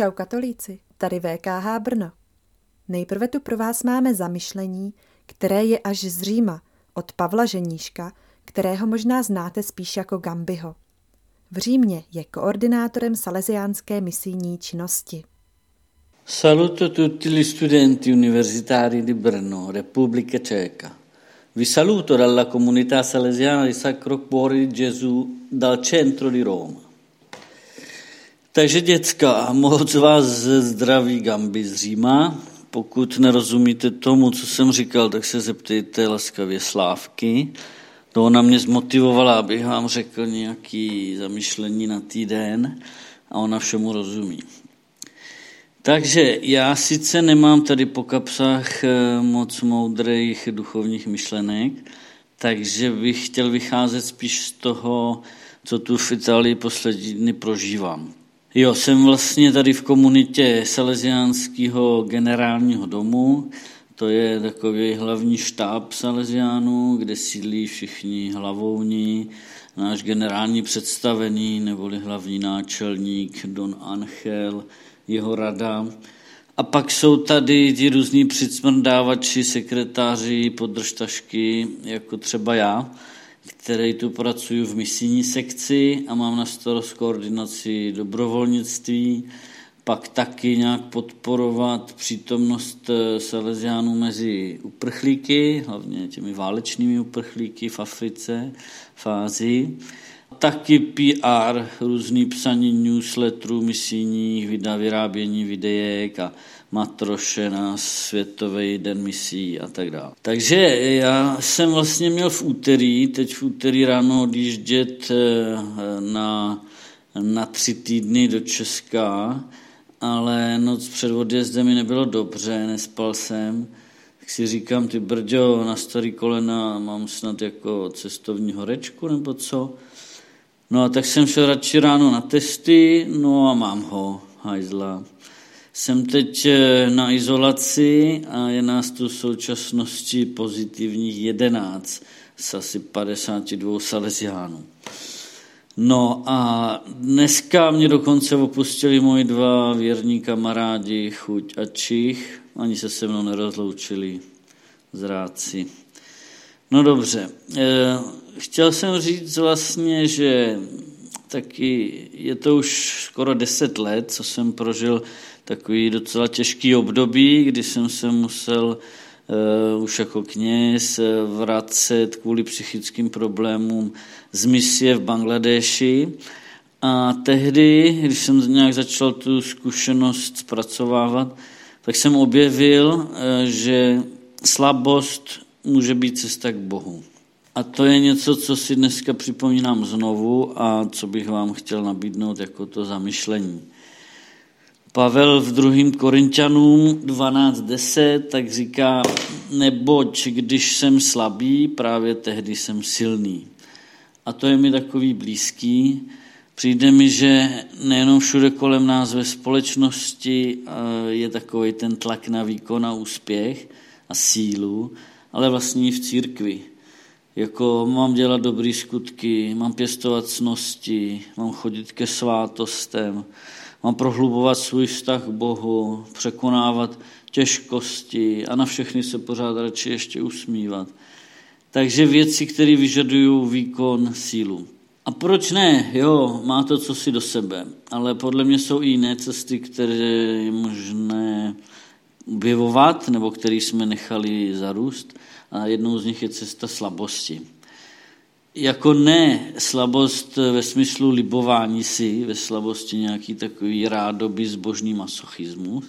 Čau katolíci, tady VKH Brno. Nejprve tu pro vás máme zamyšlení, které je až z Říma, od Pavla Ženíška, kterého možná znáte spíš jako Gambiho. V Římě je koordinátorem salesiánské misijní činnosti. Saluto tutti gli studenti universitari di Brno, Repubblica Ceca. Vi saluto dalla comunità salesiana di Sacro Cuore di Gesù dal centro di Roma. Takže děcka, moc vás zdraví Gambi z Říma. Pokud nerozumíte tomu, co jsem říkal, tak se zeptejte laskavě Slávky. To ona mě zmotivovala, abych vám řekl nějaký zamyšlení na týden a ona všemu rozumí. Takže já sice nemám tady po kapsách eh, moc moudrých duchovních myšlenek, takže bych chtěl vycházet spíš z toho, co tu v Itálii poslední dny prožívám. Jo, jsem vlastně tady v komunitě Salesiánského generálního domu, to je takový hlavní štáb Salesiánů, kde sídlí všichni hlavouní, náš generální představený neboli hlavní náčelník Don Angel, jeho rada. A pak jsou tady ti různí přicmrdávači, sekretáři, podržtašky, jako třeba já, který tu pracuji v misijní sekci a mám na starost koordinaci dobrovolnictví, pak taky nějak podporovat přítomnost eh, Salesiánů mezi uprchlíky, hlavně těmi válečnými uprchlíky v Africe, v Ázii. Taky PR, různý psaní newsletterů misijních, vyrábění videek a matroše na Světový den misí a tak dále. Takže já jsem vlastně měl v úterý, teď v úterý ráno odjíždět eh, na, na tři týdny do Česka, ale noc před odjezdem mi nebylo dobře, nespal jsem. Tak si říkám, ty brďo, na starý kolena mám snad jako cestovní horečku nebo co. No a tak jsem šel radši ráno na testy, no a mám ho, hajzla. Jsem teď eh, na izolaci a je nás tu v současnosti pozitivních 11 z asi 52 salesiánů. No a dneska mě dokonce opustili moji dva věrní kamarádi, Chuť a Čich. Ani se se mnou nerozloučili, zráci. No dobře, eh, chtěl jsem říct vlastně, že taky je to už skoro deset let, co jsem prožil takový docela těžký období, kdy jsem se musel uh, už jako kněz vracet kvůli psychickým problémům z misie v Bangladeši. A tehdy, když jsem nějak začal tu zkušenost zpracovávat, tak jsem objevil, uh, že slabost může být cesta k Bohu. A to je něco, co si dneska připomínám znovu a co bych vám chtěl nabídnout jako to zamyšlení. Pavel v druhým Korintianům 12.10 tak říká, neboť když jsem slabý, právě tehdy jsem silný. A to je mi takový blízký. Přijde mi, že nejenom všude kolem nás ve společnosti je takový ten tlak na výkon a úspěch a sílu, ale vlastně v církvi. Jako mám dělat dobré skutky, mám pěstovat cnosti, mám chodit ke svátostem, mám prohlubovat svůj vztah k Bohu, překonávat těžkosti a na všechny se pořád radši ještě usmívat. Takže věci, které vyžadují výkon, sílu. A proč ne? Jo, má to co si do sebe, ale podle mě jsou i jiné cesty, které je možné objevovat, nebo které jsme nechali zarůst. A jednou z nich je cesta slabosti jako ne slabost ve smyslu libování si, ve slabosti nějaký takový rádoby zbožný masochismus,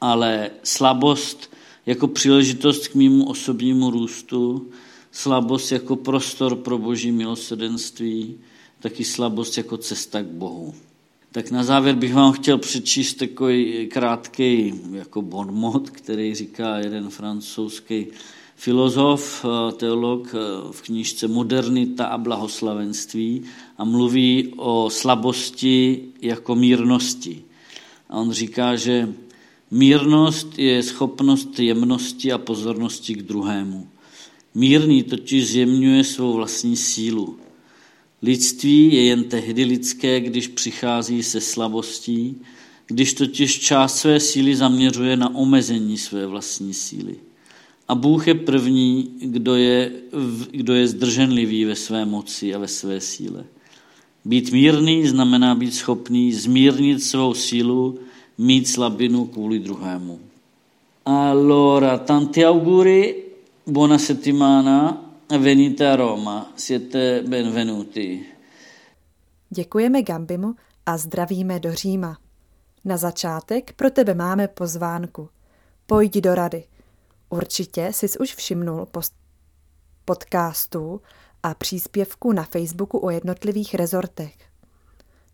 ale slabost jako příležitost k mýmu osobnímu růstu, slabost jako prostor pro boží milosedenství, taky slabost jako cesta k Bohu. Tak na závěr bych vám chtěl přečíst takový krátký jako bonmot, který říká jeden francouzský filozof, eh, teolog eh, v knížce Modernita a blahoslavenství a mluví o slabosti jako mírnosti. A on říká, že mírnost je schopnost jemnosti a pozornosti k druhému. Mírný totiž zjemňuje svou vlastní sílu. Lidství je jen tehdy lidské, když přichází se slabostí, když totiž část své síly zaměřuje na omezení své vlastní síly. A Bůh je první, kdo je, kdo je zdrženlivý ve své moci a ve své síle. Být mírný znamená být schopný zmírnit svou sílu, mít slabinu kvůli druhému. Allora, tanti auguri, buona settimana, venite a Roma, siete benvenuti. Děkujeme Gambimu a zdravíme do Říma. Na začátek pro tebe máme pozvánku. Pojď do rady. Určitě jsi už všimnul post podcastu a příspěvku na Facebooku o jednotlivých rezortech.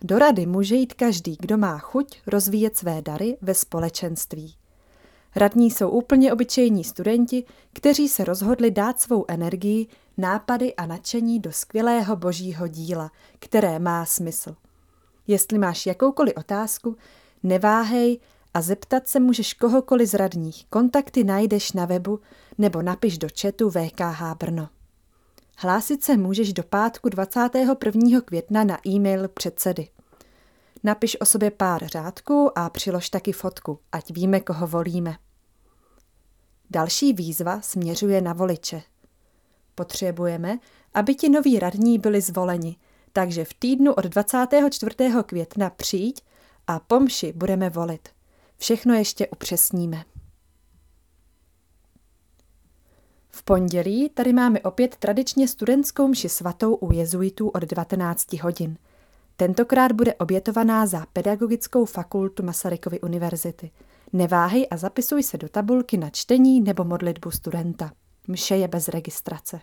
Do rady může jít každý, kdo má chuť rozvíjet své dary ve společenství. Radní jsou úplně obyčejní studenti, kteří se rozhodli dát svou energii, nápady a nadšení do skvělého božího díla, které má smysl. Jestli máš jakoukoliv otázku, neváhej a zeptat se můžeš kohokoliv z radních. Kontakty najdeš na webu nebo napiš do chatu VKH Brno. Hlásit se můžeš do pátku 21. května na e-mail předsedy. Napiš o sobě pár řádků a přilož taky fotku, ať víme, koho volíme. Další výzva směřuje na voliče. Potřebujeme, aby ti noví radní byli zvoleni, takže v týdnu od 24. května přijď a pomši budeme volit. Všechno ještě upřesníme. V pondělí tady máme opět tradičně studentskou mši svatou u jezuitů od 19 hodin. Tentokrát bude obětovaná za Pedagogickou fakultu Masarykovy univerzity. Neváhej a zapisuj se do tabulky na čtení nebo modlitbu studenta. Mše je bez registrace.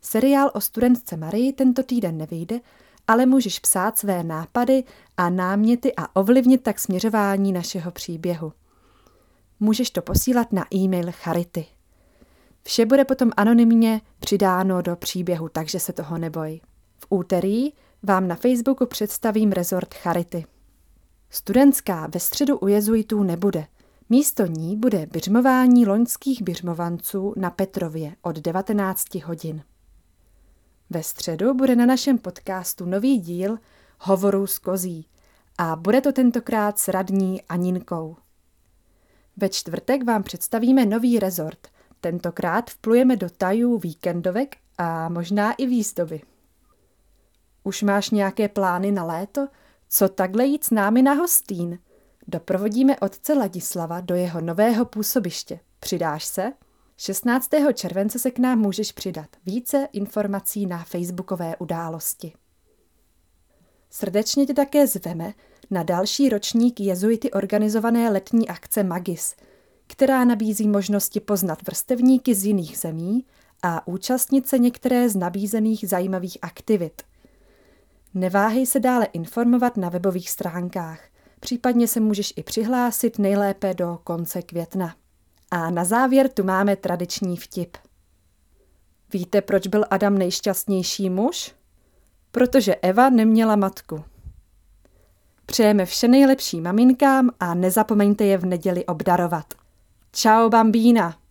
Seriál o studentce Marii tento týden nevyjde, ale můžeš psát své nápady a náměty a ovlivnit tak směřování našeho příběhu. Můžeš to posílat na e-mail Charity. Vše bude potom anonymně přidáno do příběhu, takže se toho neboj. V úterý vám na Facebooku představím rezort Charity. Studentská ve středu u jezuitů nebude. Místo ní bude běžmování loňských běžmovanců na Petrově od 19 hodin. Ve středu bude na našem podcastu nový díl Hovorů z kozí a bude to tentokrát s radní Aninkou. Ve čtvrtek vám představíme nový rezort. Tentokrát vplujeme do tajů víkendovek a možná i výzdoby. Už máš nějaké plány na léto? Co takhle jít s námi na hostín? Doprovodíme otce Ladislava do jeho nového působiště. Přidáš se? 16. července se k nám můžeš přidat. Více informací na facebookové události. Srdečně tě také zveme na další ročník jezuity organizované letní akce Magis, která nabízí možnosti poznat vrstevníky z jiných zemí a účastnit se některé z nabízených zajímavých aktivit. Neváhej se dále informovat na webových stránkách. Případně se můžeš i přihlásit nejlépe do konce května. A na závěr tu máme tradiční vtip. Víte, proč byl Adam nejšťastnější muž? Protože Eva neměla matku. Přejeme vše nejlepší maminkám a nezapomeňte je v neděli obdarovat. Ciao bambína!